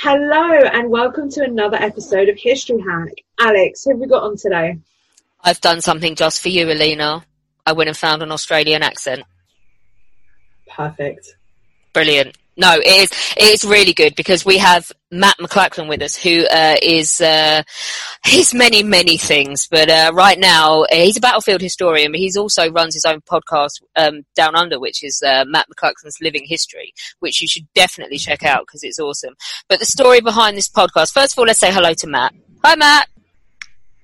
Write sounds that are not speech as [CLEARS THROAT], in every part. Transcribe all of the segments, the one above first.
Hello and welcome to another episode of History Hack. Alex, who have we got on today? I've done something just for you, Alina. I went and found an Australian accent. Perfect. Brilliant. No, it is it is really good because we have Mat McLachlan with us, who uh, is uh, he's many many things, but uh, right now he's a battlefield historian. But he's also runs his own podcast um, Down Under, which is uh, Mat McLachlan's Living History, which you should definitely check out because it's awesome. But the story behind this podcast, first of all, let's say hello to Matt. Hi, Matt.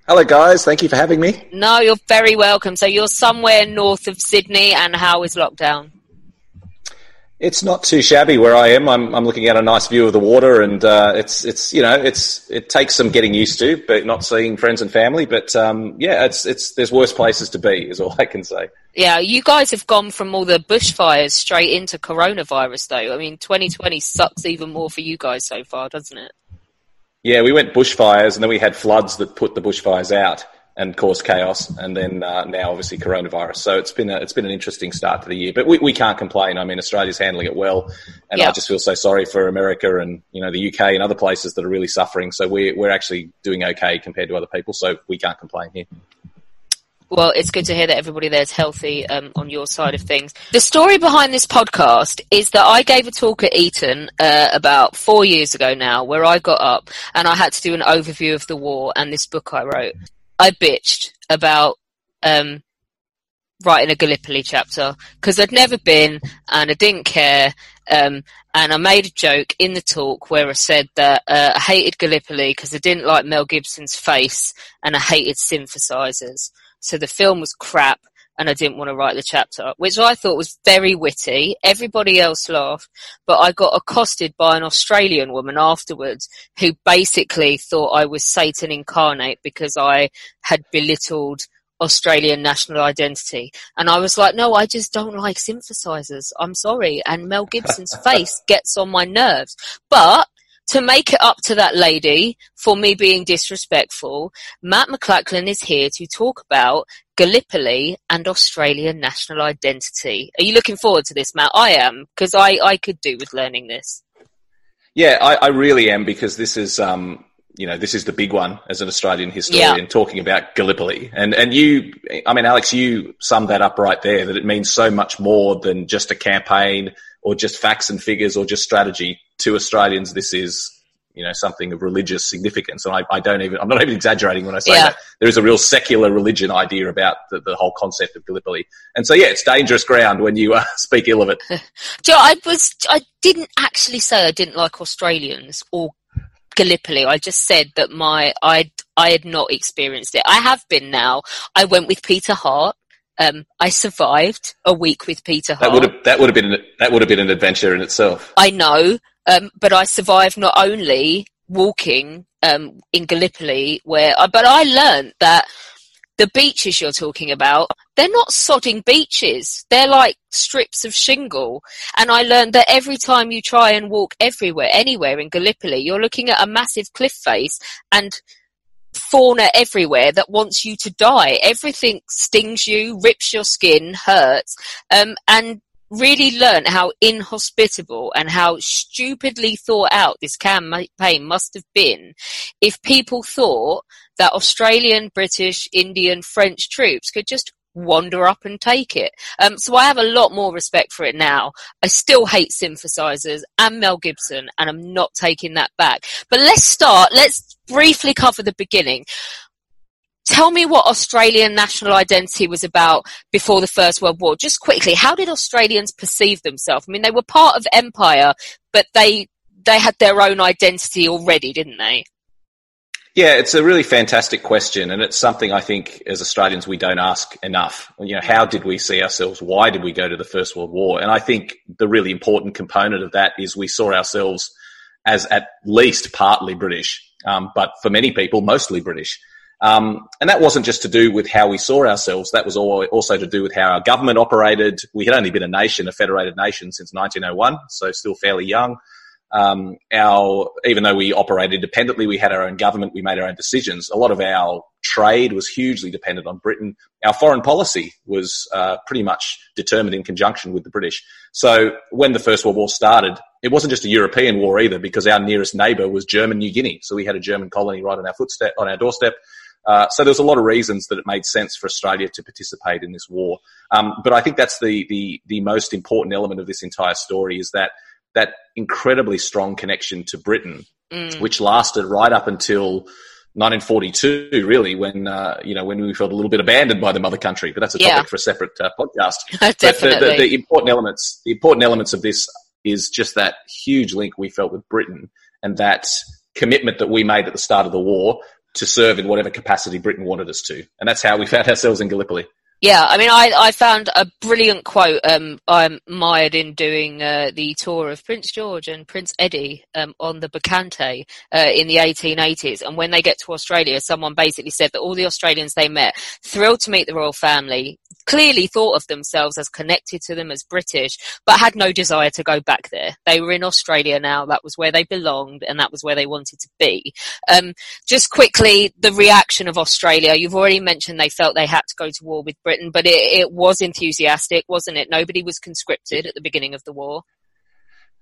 Hello, guys. Thank you for having me. No, you're very welcome. So you're somewhere north of Sydney, and how is lockdown? It's not too shabby where I am. I'm, I'm looking at a nice view of the water, and uh, it's it's you know it's it takes some getting used to, but not seeing friends and family. But um, yeah, it's it's there's worse places to be, is all I can say. Yeah, you guys have gone from all the bushfires straight into coronavirus, though. I mean, 2020 sucks even more for you guys so far, doesn't it? Yeah, we went bushfires, and then we had floods that put the bushfires out and cause chaos, and then uh, now obviously coronavirus. So it's been a, it's been an interesting start to the year, but we, we can't complain. I mean, Australia's handling it well, and Yeah. I just feel so sorry for America and you know the UK and other places that are really suffering. So we're we're actually doing okay compared to other people, so we can't complain here. Well, it's good to hear that everybody there's healthy um, on your side of things. The story behind this podcast is that I gave a talk at Eton uh, about four years ago now, where I got up and I had to do an overview of the war and this book I wrote. I bitched about um, writing a Gallipoli chapter because I'd never been and I didn't care. Um, and I made a joke in the talk where I said that uh, I hated Gallipoli because I didn't like Mel Gibson's face and I hated synthesizers. So the film was crap and I didn't want to write the chapter, which I thought was very witty. Everybody else laughed, but I got accosted by an Australian woman afterwards who basically thought I was Satan incarnate because I had belittled Australian national identity. And I was like, no, I just don't like synthesizers. I'm sorry. And Mel Gibson's [LAUGHS] face gets on my nerves. But to make it up to that lady for me being disrespectful, Mat McLachlan is here to talk about Gallipoli and Australian national identity. Are you looking forward to this, Matt? I am, because I, I could do with learning this. Yeah, I, I really am because this is, um, you know, this is the big one as an Australian historian Yeah. talking about Gallipoli. And, and you, I mean, Alex, you summed that up right there that it means so much more than just a campaign or just facts and figures or just strategy. To Australians, this is, you know, something of religious significance. And I, I don't even, I'm not [LAUGHS] even exaggerating when I say Yeah. that. There is a real secular religion idea about the, the whole concept of Gallipoli. And so, yeah, it's dangerous ground when you uh, [LAUGHS] speak ill of it. [LAUGHS] Know, I was I didn't actually say I didn't like Australians or Gallipoli. I just said that my I I had not experienced it. I have been now. I went with Peter Hart. Um, I survived a week with Peter That would have, that would have been, an- that would have been an adventure in itself. I know, um, but I survived not only walking um, in Gallipoli, where I, but I learned that the beaches you're talking about, they're not sodding beaches. They're like strips of shingle. And I learned that every time you try and walk everywhere, anywhere in Gallipoli, you're looking at a massive cliff face and fauna everywhere that wants you to die. Everything stings you, rips your skin, hurts. Um, and really learn how inhospitable and how stupidly thought out this campaign must have been if people thought that Australian, British, Indian, French troops could just wander up and take it. Um, so I have a lot more respect for it now. I still hate synthesizers and Mel Gibson, and I'm not taking that back. But let's start. Let's briefly cover the beginning. Tell me what Australian national identity was about before the First World War. Just quickly, how did Australians perceive themselves? I mean, they were part of empire, but they they had their own identity already, didn't they? Yeah, it's a really fantastic question, and it's something I think as Australians we don't ask enough. You know, how did we see ourselves? Why did we go to the First World War? And I think the really important component of that is we saw ourselves as at least partly British, um, but for many people, mostly British. Um, and that wasn't just to do with how we saw ourselves. That was also to do with how our government operated. We had only been a nation, a federated nation, since 1901, so still fairly young. Um, our even though we operated independently, we had our own government, we made our own decisions. A lot of our trade was hugely dependent on Britain. Our foreign policy was uh, pretty much determined in conjunction with the British. So when the First World War started, it wasn't just a European war either, because our nearest neighbour was German New Guinea. So we had a German colony right on our footstep, on our doorstep. Uh, so there's a lot of reasons that it made sense for Australia to participate in this war. Um, but I think that's the, the the most important element of this entire story is that that incredibly strong connection to Britain, mm. which lasted right up until 1942, really, when uh, you know when we felt a little bit abandoned by the mother country. But that's a topic for a separate uh, podcast. [LAUGHS] Definitely. The, the, the, important elements, the important elements of this is just that huge link we felt with Britain and that commitment that we made at the start of the war to serve in whatever capacity Britain wanted us to, and that's how we found ourselves in Gallipoli. Yeah, I mean, I, I found a brilliant quote um, I mired in doing uh, the tour of Prince George and Prince Eddie um, on the Bacchante uh, in the 1880s. And when they get to Australia, someone basically said that all the Australians they met, thrilled to meet the royal family, clearly thought of themselves as connected to them as British, but had no desire to go back there. They were in Australia now. That was where they belonged and that was where they wanted to be. Um, just quickly, the reaction of Australia. You've already mentioned they felt they had to go to war with Britain, but it, it was enthusiastic, wasn't it? Nobody was conscripted at the beginning of the war.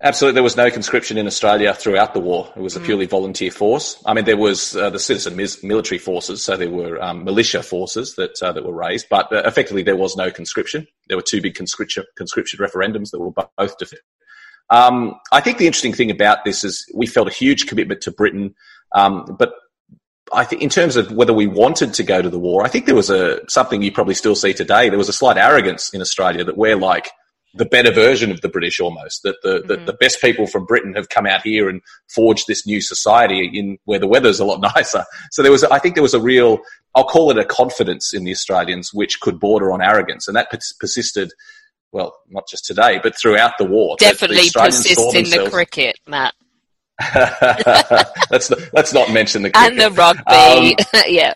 Absolutely, there was no conscription in Australia throughout the war. It was a mm. purely volunteer force. I mean, there was uh, the citizen military forces, so there were um, militia forces that uh, that were raised, but uh, effectively there was no conscription. There were two big conscription conscription referendums that were both defeated. Um, I think the interesting thing about this is we felt a huge commitment to Britain, um, but I think in terms of whether we wanted to go to the war, I think there was a something you probably still see today. There was a slight arrogance in Australia that we're like the better version of the British almost. That the, mm-hmm. the, the, best people from Britain have come out here and forged this new society in where the weather's a lot [LAUGHS] nicer. So there was, I think there was a real, I'll call it a confidence in the Australians, which could border on arrogance. And that persisted, well, not just today, but throughout the war. Definitely persists in the cricket, Matt. [LAUGHS] [LAUGHS] let's, not, let's not mention the cricket. And the rugby. Um, yeah.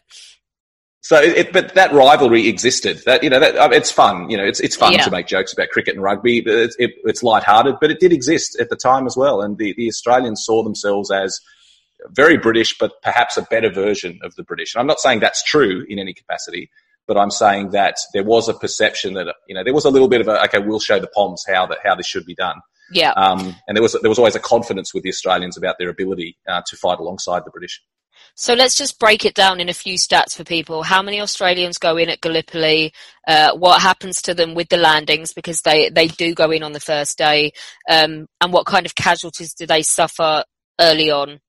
So, it, but that rivalry existed. That you know, that, uh, it's fun. You know, it's it's fun yeah. to make jokes about cricket and rugby. It's, it, it's light-hearted, but it did exist at the time as well. And the, the Australians saw themselves as very British, but perhaps a better version of the British. And I'm not saying that's true in any capacity, but I'm saying that there was a perception that you know there was a little bit of a okay, we'll show the Poms how that how this should be done. Yeah. Um, and there was there was always a confidence with the Australians about their ability uh, to fight alongside the British. So let's just break it down in a few stats for people. How many Australians go in at Gallipoli? Uh, what happens to them with the landings because they, they do go in on the first day? Um, and what kind of casualties do they suffer early on?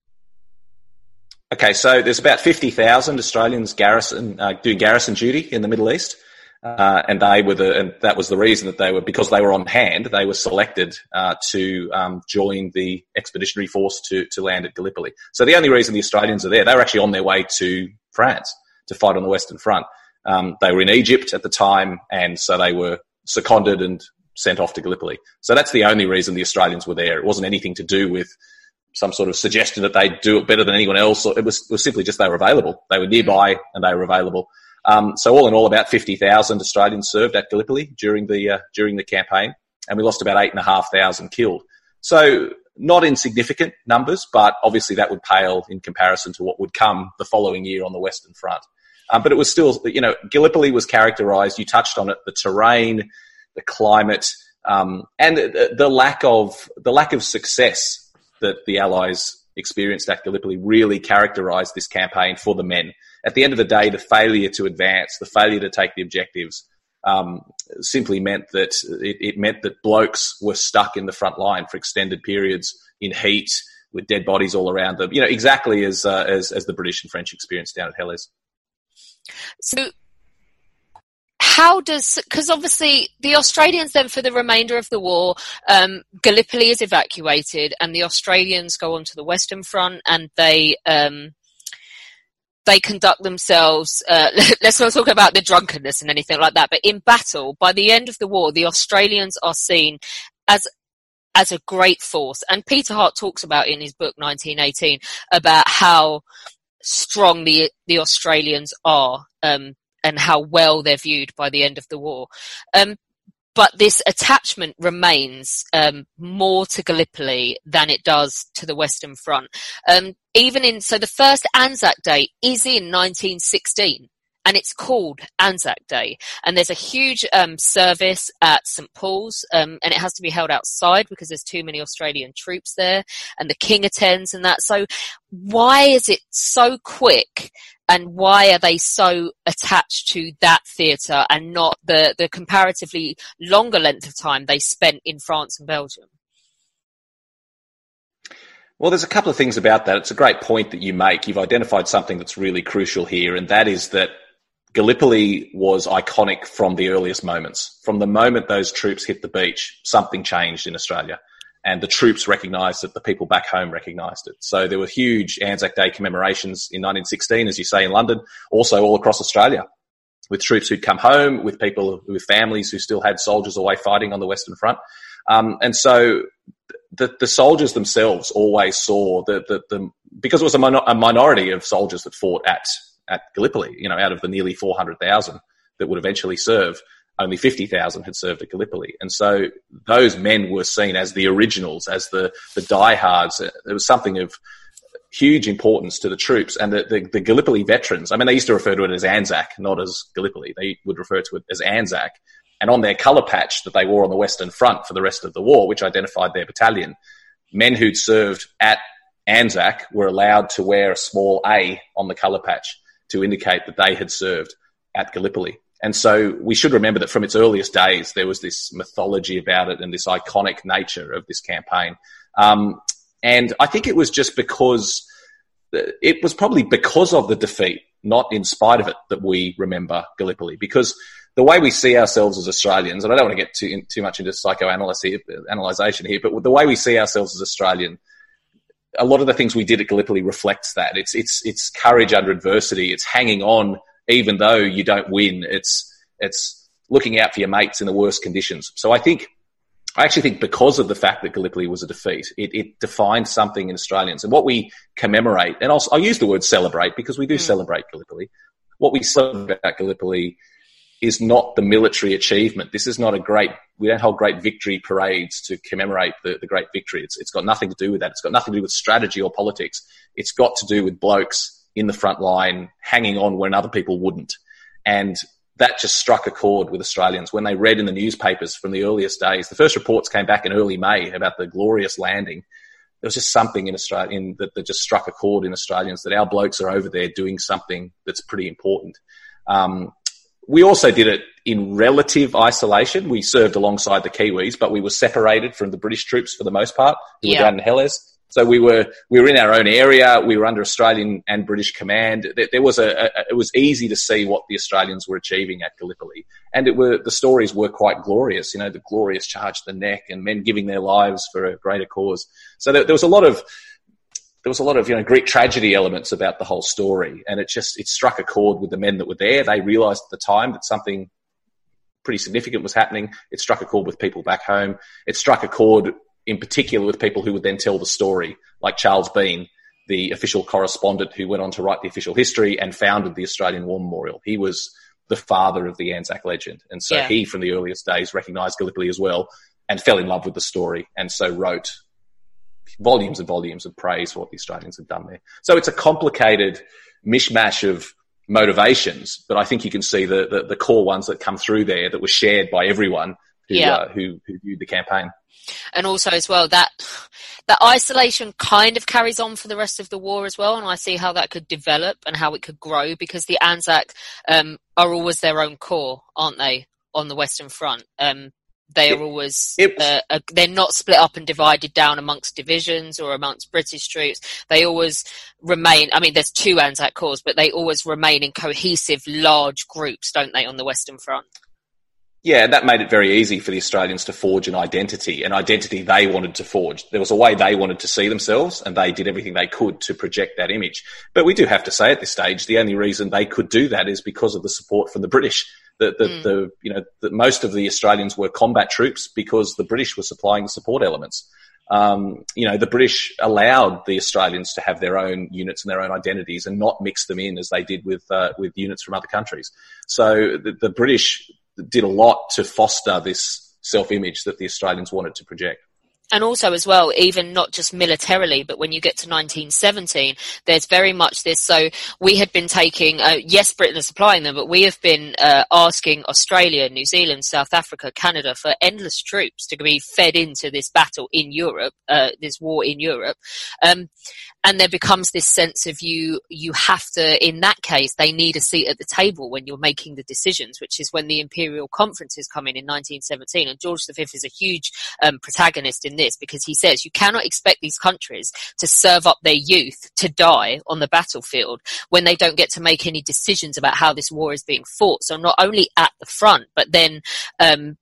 Okay, so there's about 50,000 Australians garrison, uh, garrison duty in the Middle East. Uh, and they were the, and that was the reason that they were, because they were on hand, they were selected uh, to um, join the expeditionary force to, to land at Gallipoli. So the only reason the Australians are there, they were actually on their way to France to fight on the Western Front. Um, they were in Egypt at the time, and so they were seconded and sent off to Gallipoli. So that's the only reason the Australians were there. It wasn't anything to do with some sort of suggestion that they'd do it better than anyone else. It was, it was simply just they were available. They were nearby and they were available. Um, so all in all, about 50,000 Australians served at Gallipoli during the, uh, during the campaign, and we lost about 8,500 killed. So not insignificant numbers, but obviously that would pale in comparison to what would come the following year on the Western Front. Um, but it was still, you know, Gallipoli was characterised. You touched on it: the terrain, the climate, um, and the, the, lack of the lack of success that the Allies experienced at Gallipoli really characterised this campaign for the men at the end of the day, the failure to advance, the failure to take the objectives um, simply meant that it, it, meant that blokes were stuck in the front line for extended periods in heat with dead bodies all around them. You know, exactly as uh, as, as the British and French experienced down at Helles. So how does because obviously the Australians then for the remainder of the war, um, Gallipoli is evacuated, and the Australians go on to the Western Front, and they um, they conduct themselves. Uh, [LAUGHS] let's not talk about the drunkenness and anything like that, but in battle, by the end of the war, the Australians are seen as as a great force, and Peter Hart talks about in his book 1918 about how strong the the Australians are. Um, and how well they're viewed by the end of the war. Um, but this attachment remains um, more to Gallipoli than it does to the Western Front. Um, even in so the first Anzac Day is in 1916 and it's called Anzac Day. And there's a huge um, service at St Paul's, um, and it has to be held outside because there's too many Australian troops there, and the King attends and that. So, why is it so quick? And why are they so attached to that theatre and not the, the comparatively longer length of time they spent in France and Belgium? Well, there's a couple of things about that. It's a great point that you make. You've identified something that's really crucial here, and that is that Gallipoli was iconic from the earliest moments. From the moment those troops hit the beach, something changed in Australia. And the troops recognised it, the people back home recognised it. So there were huge Anzac Day commemorations in 1916, as you say, in London, also all across Australia, with troops who'd come home, with people, with families who still had soldiers away fighting on the Western Front. Um, and so the, the soldiers themselves always saw the, the, the because it was a, a minority of soldiers that fought at at Gallipoli. You know, out of the nearly 400,000 that would eventually serve, only 50,000 had served at Gallipoli. And so those men were seen as the originals, as the, the diehards. There was something of huge importance to the troops and the, the, the, Gallipoli veterans. I mean, they used to refer to it as Anzac, not as Gallipoli. They would refer to it as Anzac. And on their colour patch that they wore on the Western Front for the rest of the war, which identified their battalion, men who'd served at Anzac were allowed to wear a small A on the colour patch to indicate that they had served at Gallipoli. And so we should remember that from its earliest days, there was this mythology about it and this iconic nature of this campaign. Um, and I think it was just because it was probably because of the defeat, not in spite of it, that we remember Gallipoli. Because the way we see ourselves as Australians, and I don't want to get too, too much into psychoanalysis here, but the way we see ourselves as Australian a lot of the things we did at Gallipoli reflects that. It's it's it's courage under adversity. It's hanging on even though you don't win. It's it's looking out for your mates in the worst conditions. So I think I actually think because of the fact that Gallipoli was a defeat, it, it defined something in Australians. And what we commemorate, and I'll, I'll use the word celebrate because we do mm. celebrate Gallipoli. What we celebrate about Gallipoli is not the military achievement. This is not a great, we don't hold great victory parades to commemorate the, the great victory. It's, it's got nothing to do with that. It's got nothing to do with strategy or politics. It's got to do with blokes in the front line hanging on when other people wouldn't. And that just struck a chord with Australians when they read in the newspapers from the earliest days. The first reports came back in early May about the glorious landing. There was just something in Australia in, that, that just struck a chord in Australians that our blokes are over there doing something that's pretty important. Um, we also did it in relative isolation. We served alongside the Kiwis, but we were separated from the British troops for the most part who yeah. were down in Helles. So we were we were in our own area. We were under Australian and British command. There, there was a, a, it was easy to see what the Australians were achieving at Gallipoli, and it were the stories were quite glorious. You know, the glorious charge to the neck and men giving their lives for a greater cause. So there, there was a lot of there was a lot of you know Greek tragedy elements about the whole story, and it just it struck a chord with the men that were there. They realised at the time that something pretty significant was happening. It struck a chord with people back home. It struck a chord in particular with people who would then tell the story, like Charles Bean, the official correspondent who went on to write the official history and founded the Australian War Memorial. He was the father of the Anzac legend, and so yeah. he, from the earliest days, recognised Gallipoli as well and fell in love with the story, and so wrote volumes and volumes of praise for what the Australians have done there. So it's a complicated mishmash of motivations, but I think you can see the, the, the corps ones that come through there that were shared by everyone who, yeah. uh, who, who viewed the campaign. And also as well that that isolation kind of carries on for the rest of the war as well, and I see how that could develop and how it could grow because the Anzac um, are always their own core, aren't they? on the Western Front. Um, they are always it- uh, uh, they're not split up and divided down amongst divisions or amongst British troops. They always remain. I mean, there's two Anzac Corps, but they always remain in cohesive, large groups, don't they, on the Western Front? Yeah, that made it very easy for the Australians to forge an identity, an identity they wanted to forge. There was a way they wanted to see themselves, and they did everything they could to project that image. But we do have to say at this stage, the only reason they could do that is because of the support from the British. That the, Mm. the you know that most of the Australians were combat troops because the British were supplying the support elements. Um, you know, the British allowed the Australians to have their own units and their own identities and not mix them in as they did with uh, with units from other countries. So the, the British did a lot to foster this self-image that the Australians wanted to project. And also as well, even not just militarily, but when you get to 1917, there's very much this. So we had been taking, uh, yes, Britain is supplying them, but we have been uh, asking Australia, New Zealand, South Africa, Canada for endless troops to be fed into this battle in Europe, uh, this war in Europe. Um, and there becomes this sense of you, you have to, in that case, they need a seat at the table when you're making the decisions, which is when the imperial conferences come in in 1917. And George V is a huge um, protagonist in this because he says you cannot expect these countries to serve up their youth to die on the battlefield when they don't get to make any decisions about how this war is being fought. So not only at the front, but then um,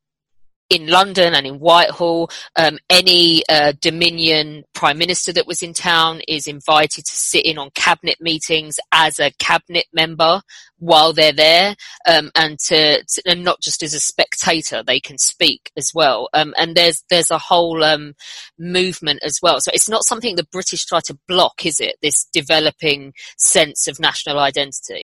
in London and in Whitehall, um, any uh, Dominion Prime Minister that was in town is invited to sit in on cabinet meetings as a cabinet member while they're there, um, and to, to and not just as a spectator, they can speak as well. Um, and there's there's a whole um, movement as well. So it's not something the British try to block, is it? This developing sense of national identity.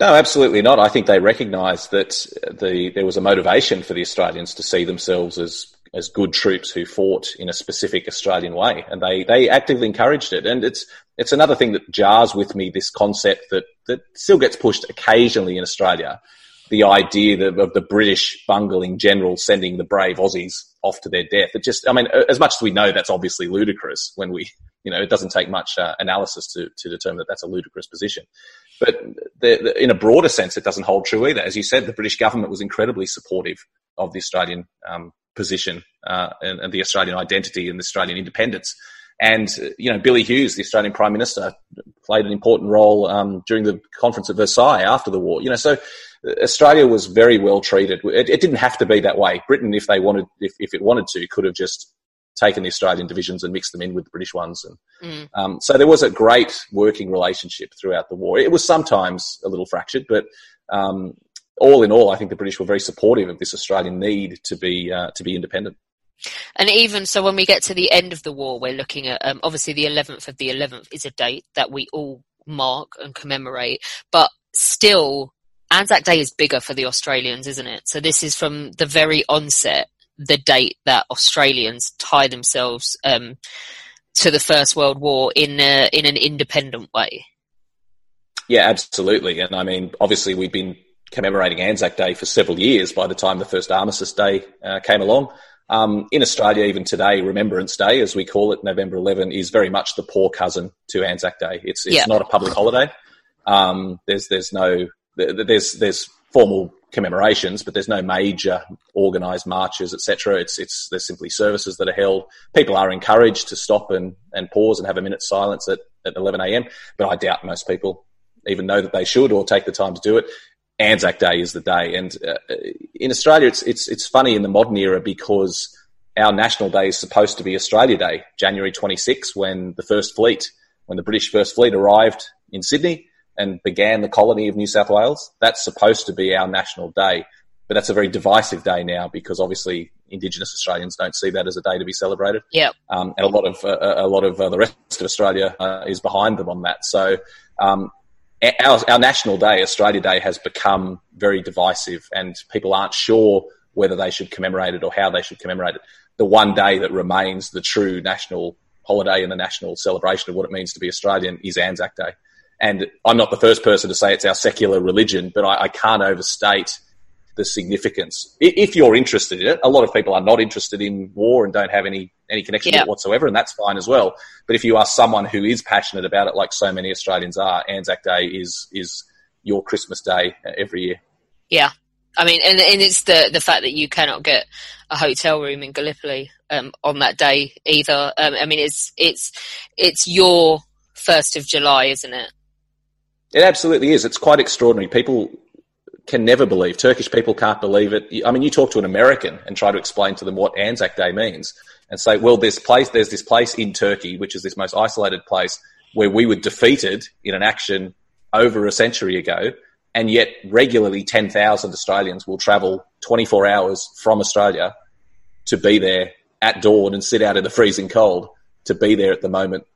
No, absolutely not. I think they recognised that the there was a motivation for the Australians to see themselves as as good troops who fought in a specific Australian way, and they they actively encouraged it. And it's it's another thing that jars with me this concept that that still gets pushed occasionally in Australia, the idea of the British bungling general sending the brave Aussies off to their death. It just, I mean, as much as we know that's obviously ludicrous when we, you know, it doesn't take much uh, analysis to, to determine that that's a ludicrous position. But the, the, in a broader sense, it doesn't hold true either. As you said, the British government was incredibly supportive of the Australian um, position uh, and, and the Australian identity and the Australian independence. And, you know, Billy Hughes, the Australian Prime Minister, played an important role um, during the conference at Versailles after the war. You know, so Australia was very well treated. It, it didn't have to be that way. Britain, if they wanted, if, if it wanted to, could have just taken the Australian divisions and mixed them in with the British ones. And Mm. um, so there was a great working relationship throughout the war. It was sometimes a little fractured, but um, all in all, I think the British were very supportive of this Australian need to be uh, to be independent. And even so, when we get to the end of the war, we're looking at um, obviously the 11th of the 11th is a date that we all mark and commemorate, but still, Anzac Day is bigger for the Australians, isn't it? So this is from the very onset the date that Australians tie themselves um, to the First World War in a, in an independent way. Yeah, absolutely. And I mean, obviously, we've been commemorating Anzac Day for several years by the time the first Armistice Day uh, came along. Um, in Australia, even today, Remembrance Day, as we call it, November 11, is very much the poor cousin to Anzac Day. It's, it's yeah. not a public holiday. Um, there's, there's no, there's, there's formal commemorations, but there's no major organised marches, etc. It's, it's, there's simply services that are held. People are encouraged to stop and, and pause and have a minute's silence at, at 11 a.m. But I doubt most people even know that they should or take the time to do it. Anzac Day is the day. And uh, in Australia, it's, it's, it's funny in the modern era because our national day is supposed to be Australia Day, January 26, when the first fleet, when the British first fleet arrived in Sydney and began the colony of New South Wales. That's supposed to be our national day. But that's a very divisive day now because obviously Indigenous Australians don't see that as a day to be celebrated. Yeah, um, and a lot of uh, a lot of uh, the rest of Australia uh, is behind them on that. So um, our, our national day, Australia Day, has become very divisive, and people aren't sure whether they should commemorate it or how they should commemorate it. The one day that remains the true national holiday and the national celebration of what it means to be Australian is Anzac Day. And I'm not the first person to say it's our secular religion, but I, I can't overstate the significance. If you're interested in it, a lot of people are not interested in war and don't have any any connection yeah. to it whatsoever, and that's fine as well. But if you are someone who is passionate about it, like so many Australians are, Anzac Day is is your Christmas day every year. Yeah, I mean, and, and it's the the fact that you cannot get a hotel room in Gallipoli um, on that day either. Um, I mean, it's it's it's your first of July, isn't it? It absolutely is. It's quite extraordinary. People can never believe. Turkish people can't believe it. I mean, you talk to an American and try to explain to them what Anzac Day means and say, well, there's place, there's this place in Turkey, which is this most isolated place where we were defeated in an action over a century ago. And yet regularly 10,000 Australians will travel 24 hours from Australia to be there at dawn and sit out in the freezing cold to be there at the moment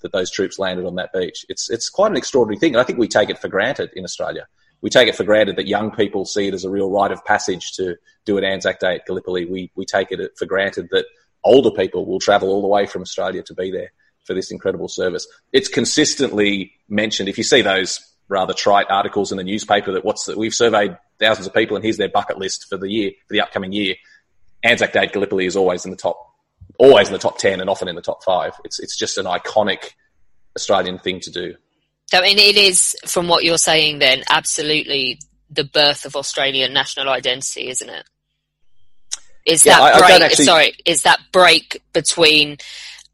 that those troops landed on that beach. It's, it's quite an extraordinary thing. And I think we take it for granted in Australia we take it for granted that young people see it as a real rite of passage to do an Anzac Day at Gallipoli. We, we take it for granted that older people will travel all the way from Australia to be there for this incredible service. It's consistently mentioned. If you see those rather trite articles in the newspaper that what's the, we've surveyed thousands of people and here's their bucket list for the year, for the upcoming year. Anzac Day at Gallipoli is always in the top, always in the top 10 and often in the top five. It's, it's just an iconic Australian thing to do. I mean, it is, from what you're saying then, absolutely the birth of Australian national identity, isn't it? Is yeah, that I, break, I actually... sorry, is that break between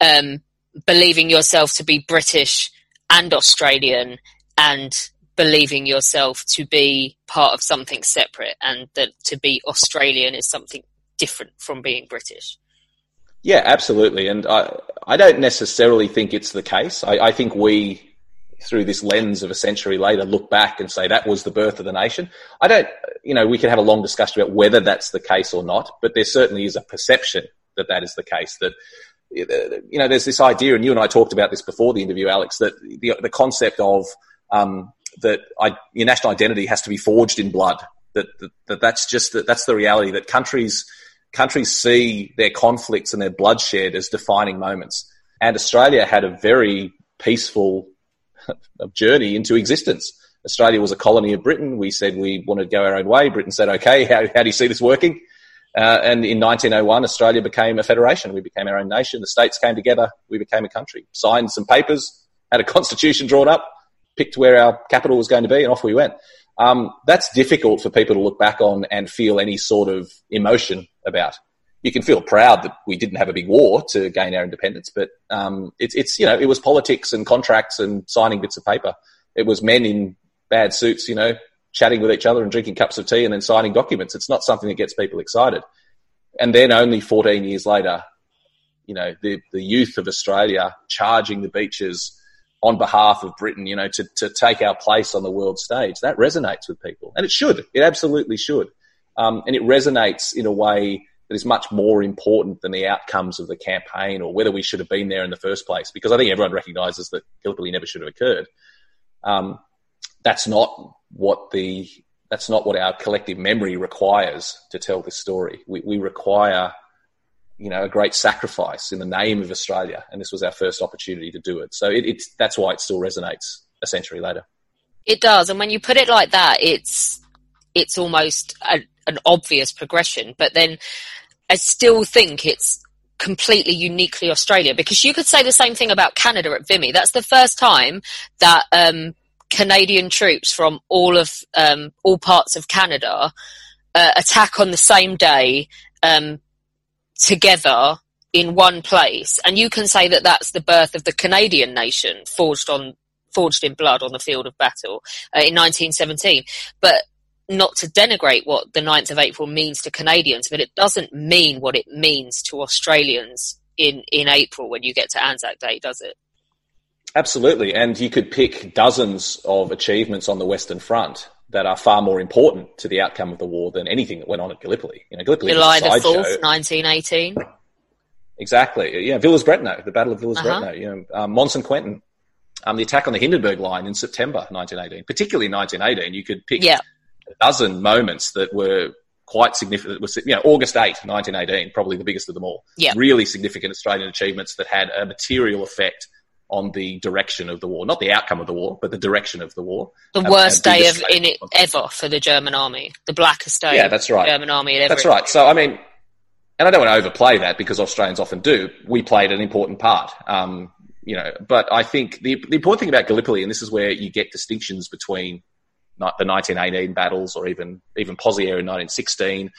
um, believing yourself to be British and Australian and believing yourself to be part of something separate and that to be Australian is something different from being British? Yeah, absolutely. And I, I don't necessarily think it's the case. I, I think we through this lens of a century later look back and say that was the birth of the nation. I don't, you know, we can have a long discussion about whether that's the case or not, but there certainly is a perception that that is the case. That you know, there's this idea, and you and I talked about this before the interview, Alex, that the the concept of um, that I, your national identity has to be forged in blood. That, that, that that's just that that's the reality that countries countries see their conflicts and their bloodshed as defining moments. And Australia had a very peaceful [LAUGHS] journey into existence. Australia was a colony of Britain. We said we wanted to go our own way. Britain said, okay, how, how do you see this working? Uh, and in 1901, Australia became a federation. We became our own nation. The states came together. We became a country. Signed some papers, had a [LAUGHS] constitution drawn up, picked where our capital was going to be, and off we went. Um, that's difficult for people to look back on and feel any sort of emotion about you can feel proud that we didn't have a big war to gain our independence, but um, it's, it's you know it was politics and contracts and signing bits of paper. It was men in bad suits, you know, chatting with each other and drinking cups of tea and then signing documents. It's not something that gets people excited. And then only 14 years later, you know, the, the youth of Australia charging the beaches on behalf of Britain, you know, to, to take our place on the world stage. That resonates with people. And it should. It absolutely should. Um, and it resonates in a way that is much more important than the outcomes of the campaign or whether we should have been there in the first place. Because I think everyone recognises that Gallipoli never should have occurred. Um, that's not what the that's not what our collective memory requires to tell this story. We, we require, you know, a great sacrifice in the name of Australia, and this was our first opportunity to do it. So it, it's that's why it still resonates a century later. It does, and when you put it like that, it's it's almost a, an obvious progression. But then, I still think it's completely uniquely Australia because you could say the same thing about Canada at Vimy. That's the first time that um, Canadian troops from all of um, all parts of Canada uh, attack on the same day um, together in one place, and you can say that that's the birth of the Canadian nation forged on forged in blood on the field of battle uh, in 1917. But not to denigrate what the 9th of April means to Canadians, but it doesn't mean what it means to Australians in, in April when you get to Anzac Day, does it? Absolutely. And you could pick dozens of achievements on the Western Front that are far more important to the outcome of the war than anything that went on at Gallipoli. You know, Gallipoli July the 4th, 1918. Exactly. Yeah, Villers-Bretonneux, the Battle of Villers-Bretonneux, uh-huh. you know, um, and Quentin, um, the attack on the Hindenburg line in September 1918, particularly 1918. You could pick yeah. a dozen moments that were quite significant. Was you know August 8, 1918, probably the biggest of them all. Yeah. Really significant Australian achievements that had a material effect on the direction of the war, not the outcome of the war, but the direction of the war. The worst day of in it ever for the German army, the blackest day. Yeah, that's right. German army. Ever that's right. So I mean, and I don't want to overplay that because Australians often do. We played an important part. Um, you know, but I think the, the important thing about Gallipoli, and this is where you get distinctions between the 1918 battles or even even Pozières in 1916.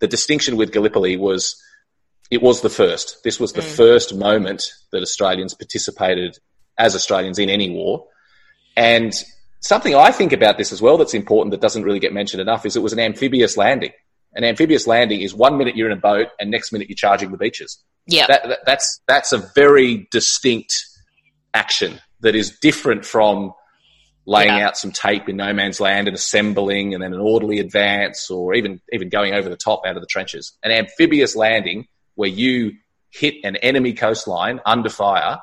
The distinction with Gallipoli was it was the first. This was the mm. first moment that Australians participated as Australians in any war. And something I think about this as well that's important that doesn't really get mentioned enough is it was an amphibious landing. An amphibious landing is one minute you're in a boat and next minute you're charging the beaches. Yeah. That, that, that's, that's a very distinct action that is different from laying yeah. out some tape in no man's land and assembling and then an orderly advance or even, even going over the top out of the trenches. An amphibious landing where you hit an enemy coastline under fire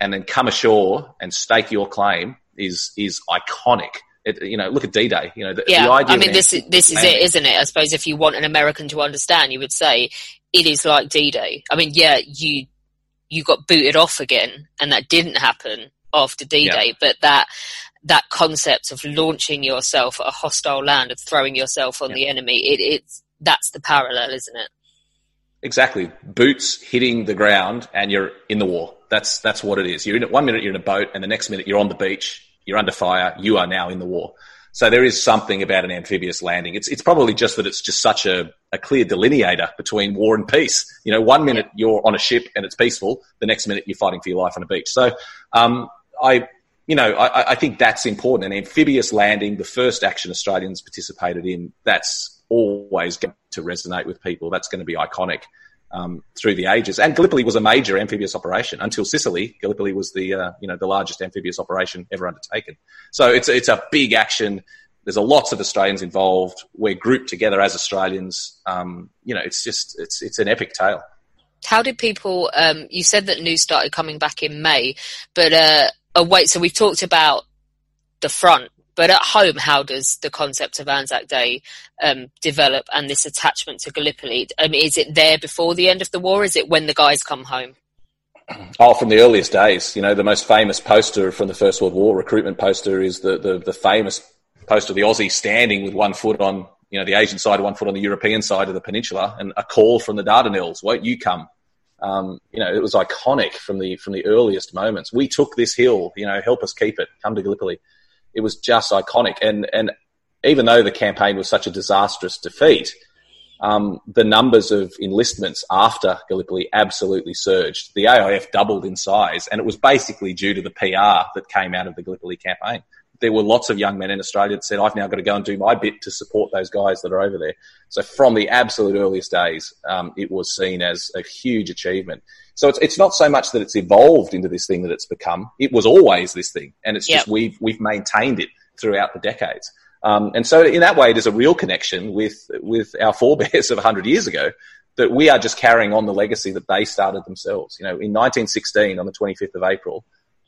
and then come ashore and stake your claim is is iconic. It, you know, look at D-Day. You know, the, yeah. The I mean, this is this is it, isn't it? I suppose if you want an American to understand, you would say it is like D-Day. I mean, yeah, you you got booted off again, and that didn't happen after D-Day, yeah. but that that concept of launching yourself at a hostile land and throwing yourself on yeah. the enemy, it, it's that's the parallel, isn't it? Exactly. Boots hitting the ground and you're in the war. That's, that's what it is. You're in it, one minute you're in a boat and the next minute you're on the beach. You're under fire. You are now in the war. So there is something about an amphibious landing. It's, it's probably just that it's just such a, a clear delineator between war and peace. You know, one minute you're on a ship and it's peaceful. The next minute you're fighting for your life on a beach. So, um, I, you know, I, I think that's important. An amphibious landing, the first action Australians participated in, that's always going to resonate with people. That's going to be iconic um, through the ages. And Gallipoli was a major amphibious operation until Sicily. Gallipoli was the uh, you know the largest amphibious operation ever undertaken. So it's it's a big action. There's a lots of Australians involved. We're grouped together as Australians. Um, you know, it's just it's it's an epic tale. How did people? Um, you said that news started coming back in May, but uh, oh wait. So we've talked about the front but at home, how does the concept of Anzac Day um, develop and this attachment to Gallipoli? Um, is it there before the end of the war? Is it when the guys come home? [CLEARS THROAT] Oh, from the earliest days. You know, the most famous poster from the First World War, recruitment poster, is the, the, the famous poster of the Aussie standing with one foot on, you know, the Asian side, one foot on the European side of the peninsula, and a call from the Dardanelles, won't you come? Um, you know, it was iconic from the from the earliest moments. We took this hill, you know, help us keep it. Come to Gallipoli it was just iconic. And and even though the campaign was such a disastrous defeat, um, the numbers of enlistments after Gallipoli absolutely surged. The AIF doubled in size, and it was basically due to the PR that came out of the Gallipoli campaign. There were lots of young men in Australia that said, I've now got to go and do my bit to support those guys that are over there. So from the absolute earliest days, um, it was seen as a huge achievement. So it's, it's not so much that it's evolved into this thing that it's become. It was always this thing. And it's yep. just we've, we've maintained it throughout the decades. Um, and so in that way, there's a real connection with, with our forebears [LAUGHS] of 100 years ago that we are just carrying on the legacy that they started themselves. You know, in 1916, on the 25th of April,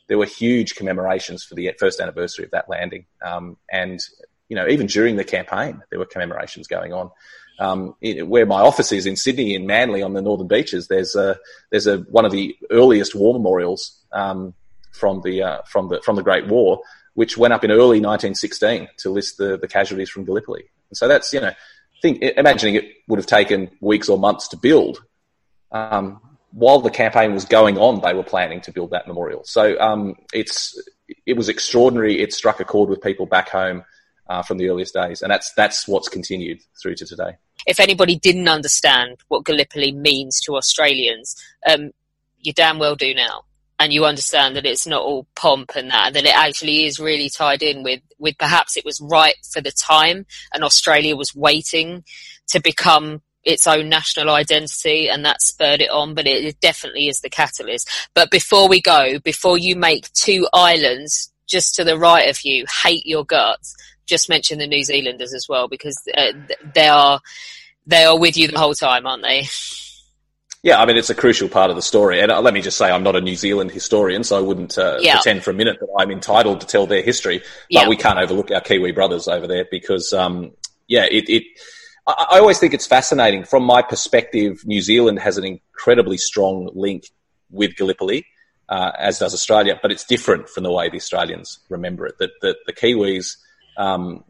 there were huge commemorations for the first anniversary of that landing. Um, and, you know, even during the campaign, there were commemorations going on um, where my office is in Sydney, in Manly, on the northern beaches. There's a there's a one of the earliest war memorials um, from the uh, from the from the Great War which went up in early 1916 to list the, the casualties from Gallipoli. And so that's, you know, think, imagining it would have taken weeks or months to build. Um, while the campaign was going on, they were planning to build that memorial. So um, it's it was extraordinary. It struck a chord with people back home uh, from the earliest days, and that's that's what's continued through to today. If anybody didn't understand what Gallipoli means to Australians, um, you damn well do now and you understand that it's not all pomp and that, that it actually is really tied in with, with perhaps it was right for the time and Australia was waiting to become its own national identity and that spurred it on, but it, it definitely is the catalyst. But before we go, before you make two islands just to the right of you hate your guts, just mention the New Zealanders as well because uh, they are they are with you the whole time, aren't they? Yeah, I mean, it's a crucial part of the story. And uh, let me just say, I'm not a New Zealand historian, so I wouldn't uh, yeah. pretend for a minute that I'm entitled to tell their history. But yeah. we can't overlook our Kiwi brothers over there because, um, yeah, it, it I, I, always think it's fascinating. From my perspective, New Zealand has an incredibly strong link with Gallipoli, uh, as does Australia, but it's different from the way the Australians remember it. That the, the Kiwis, um,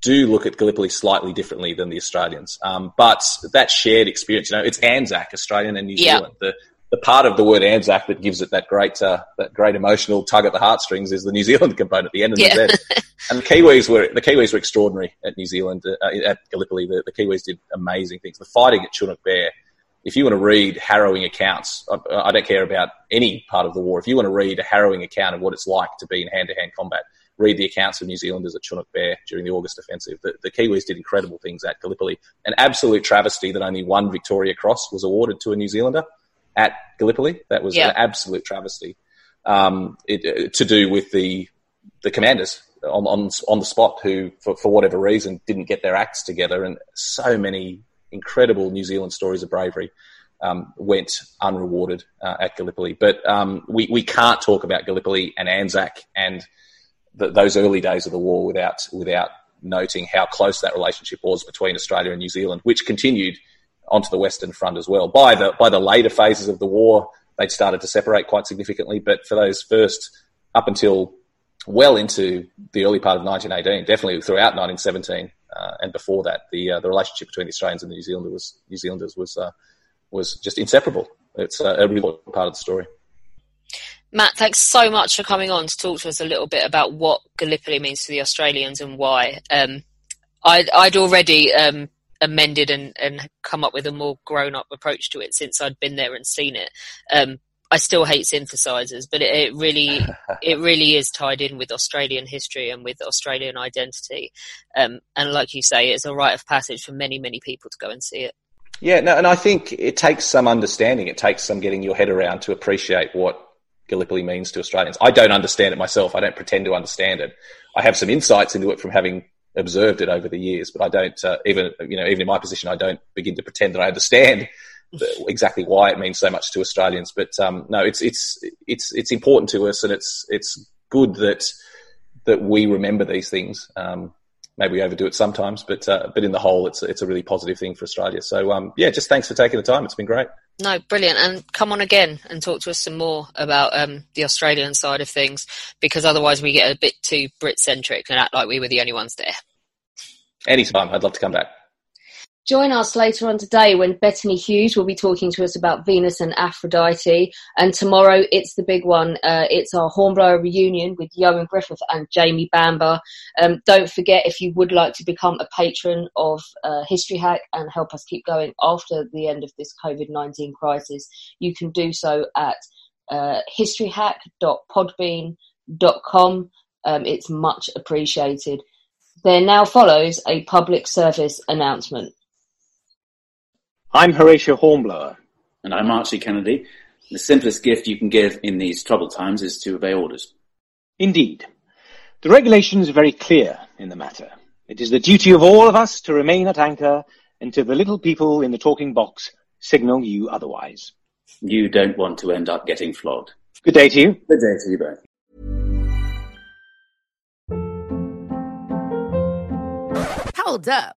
do look at Gallipoli slightly differently than the Australians. Um, but that shared experience, you know, it's Anzac, Australian and New Zealand. The, the part of the word Anzac that gives it that great, uh, that great emotional tug at the heartstrings is the New [LAUGHS] Zealand component, at the and yeah. the Z. and the Kiwis were, the Kiwis were extraordinary at New Zealand, uh, at Gallipoli. The, the, Kiwis did amazing things. The fighting at Chunuk Bair, if you want to read harrowing accounts, I, I don't care about any part of the war. If you want to read a harrowing account of what it's like to be in hand to hand combat, read the accounts of New Zealanders at Chunuk Bair during the August offensive. The, the, Kiwis did incredible things at Gallipoli. An absolute travesty that only one Victoria Cross was awarded to a New Zealander at Gallipoli. That was yeah. an absolute travesty. Um, it, uh, to do with the the commanders on, on, on the spot who, for, for whatever reason, didn't get their acts together, and so many incredible New Zealand stories of bravery. Um, went unrewarded uh, at Gallipoli. But um, we, we can't talk about Gallipoli and Anzac and the, those early days of the war without without noting how close that relationship was between Australia and New Zealand, which continued onto the Western Front as well. By the by the later phases of the war, they'd started to separate quite significantly, but for those first up until well into the early part of 1918, definitely throughout 1917 uh, and before that, the uh, the relationship between the Australians and the New Zealanders was New Zealanders was uh, was just inseparable. It's uh, a really important part of the story. Mat, thanks so much for coming on to talk to us a little bit about what Gallipoli means to the Australians and why. Um, I'd, I'd, already um, amended and, and, come up with a more grown up approach to it since I'd been there and seen it. Um, I still hate synthesizers, but it, it really, [LAUGHS] it really is tied in with Australian history and with Australian identity. Um, and like you say, it's a rite of passage for many, many people to go and see it. Yeah, no, and I think it takes some understanding. It takes some getting your head around to appreciate what Gallipoli means to Australians. I don't understand it myself. I don't pretend to understand it. I have some insights into it from having observed it over the years, but I don't uh, even you know even in my position, I don't begin to pretend that I understand [LAUGHS] the, exactly why it means so much to Australians. But um, no, it's it's it's it's important to us, and it's it's good that that we remember these things. Um, maybe we overdo it sometimes, but uh, but in the whole, it's it's a really positive thing for Australia. So um, yeah, just thanks for taking the time. It's been great. No, brilliant. And come on again and talk to us some more about um, the Australian side of things, because otherwise we get a bit too Brit centric and act like we were the only ones there. Anytime, I'd love to come back. Join us later on today when Bettany Hughes will be talking to us about Venus and Aphrodite. And tomorrow it's the big one. Uh, it's our Hornblower reunion with Ioan Gruffudd and Jamie Bamber. Um, don't forget if you would like to become a patron of uh, History Hack and help us keep going after the end of this COVID 19 crisis, you can do so at uh, historyhack.podbean.com. Um, it's much appreciated. There now follows a public service announcement. I'm Horatio Hornblower. And I'm Archie Kennedy. The simplest gift you can give in these troubled times is to obey orders. Indeed. The regulations are very clear in the matter. It is the duty of all of us to remain at anchor until the little people in the talking box signal you otherwise. You don't want to end up getting flogged. Good day to you. Good day to you both. Hold up.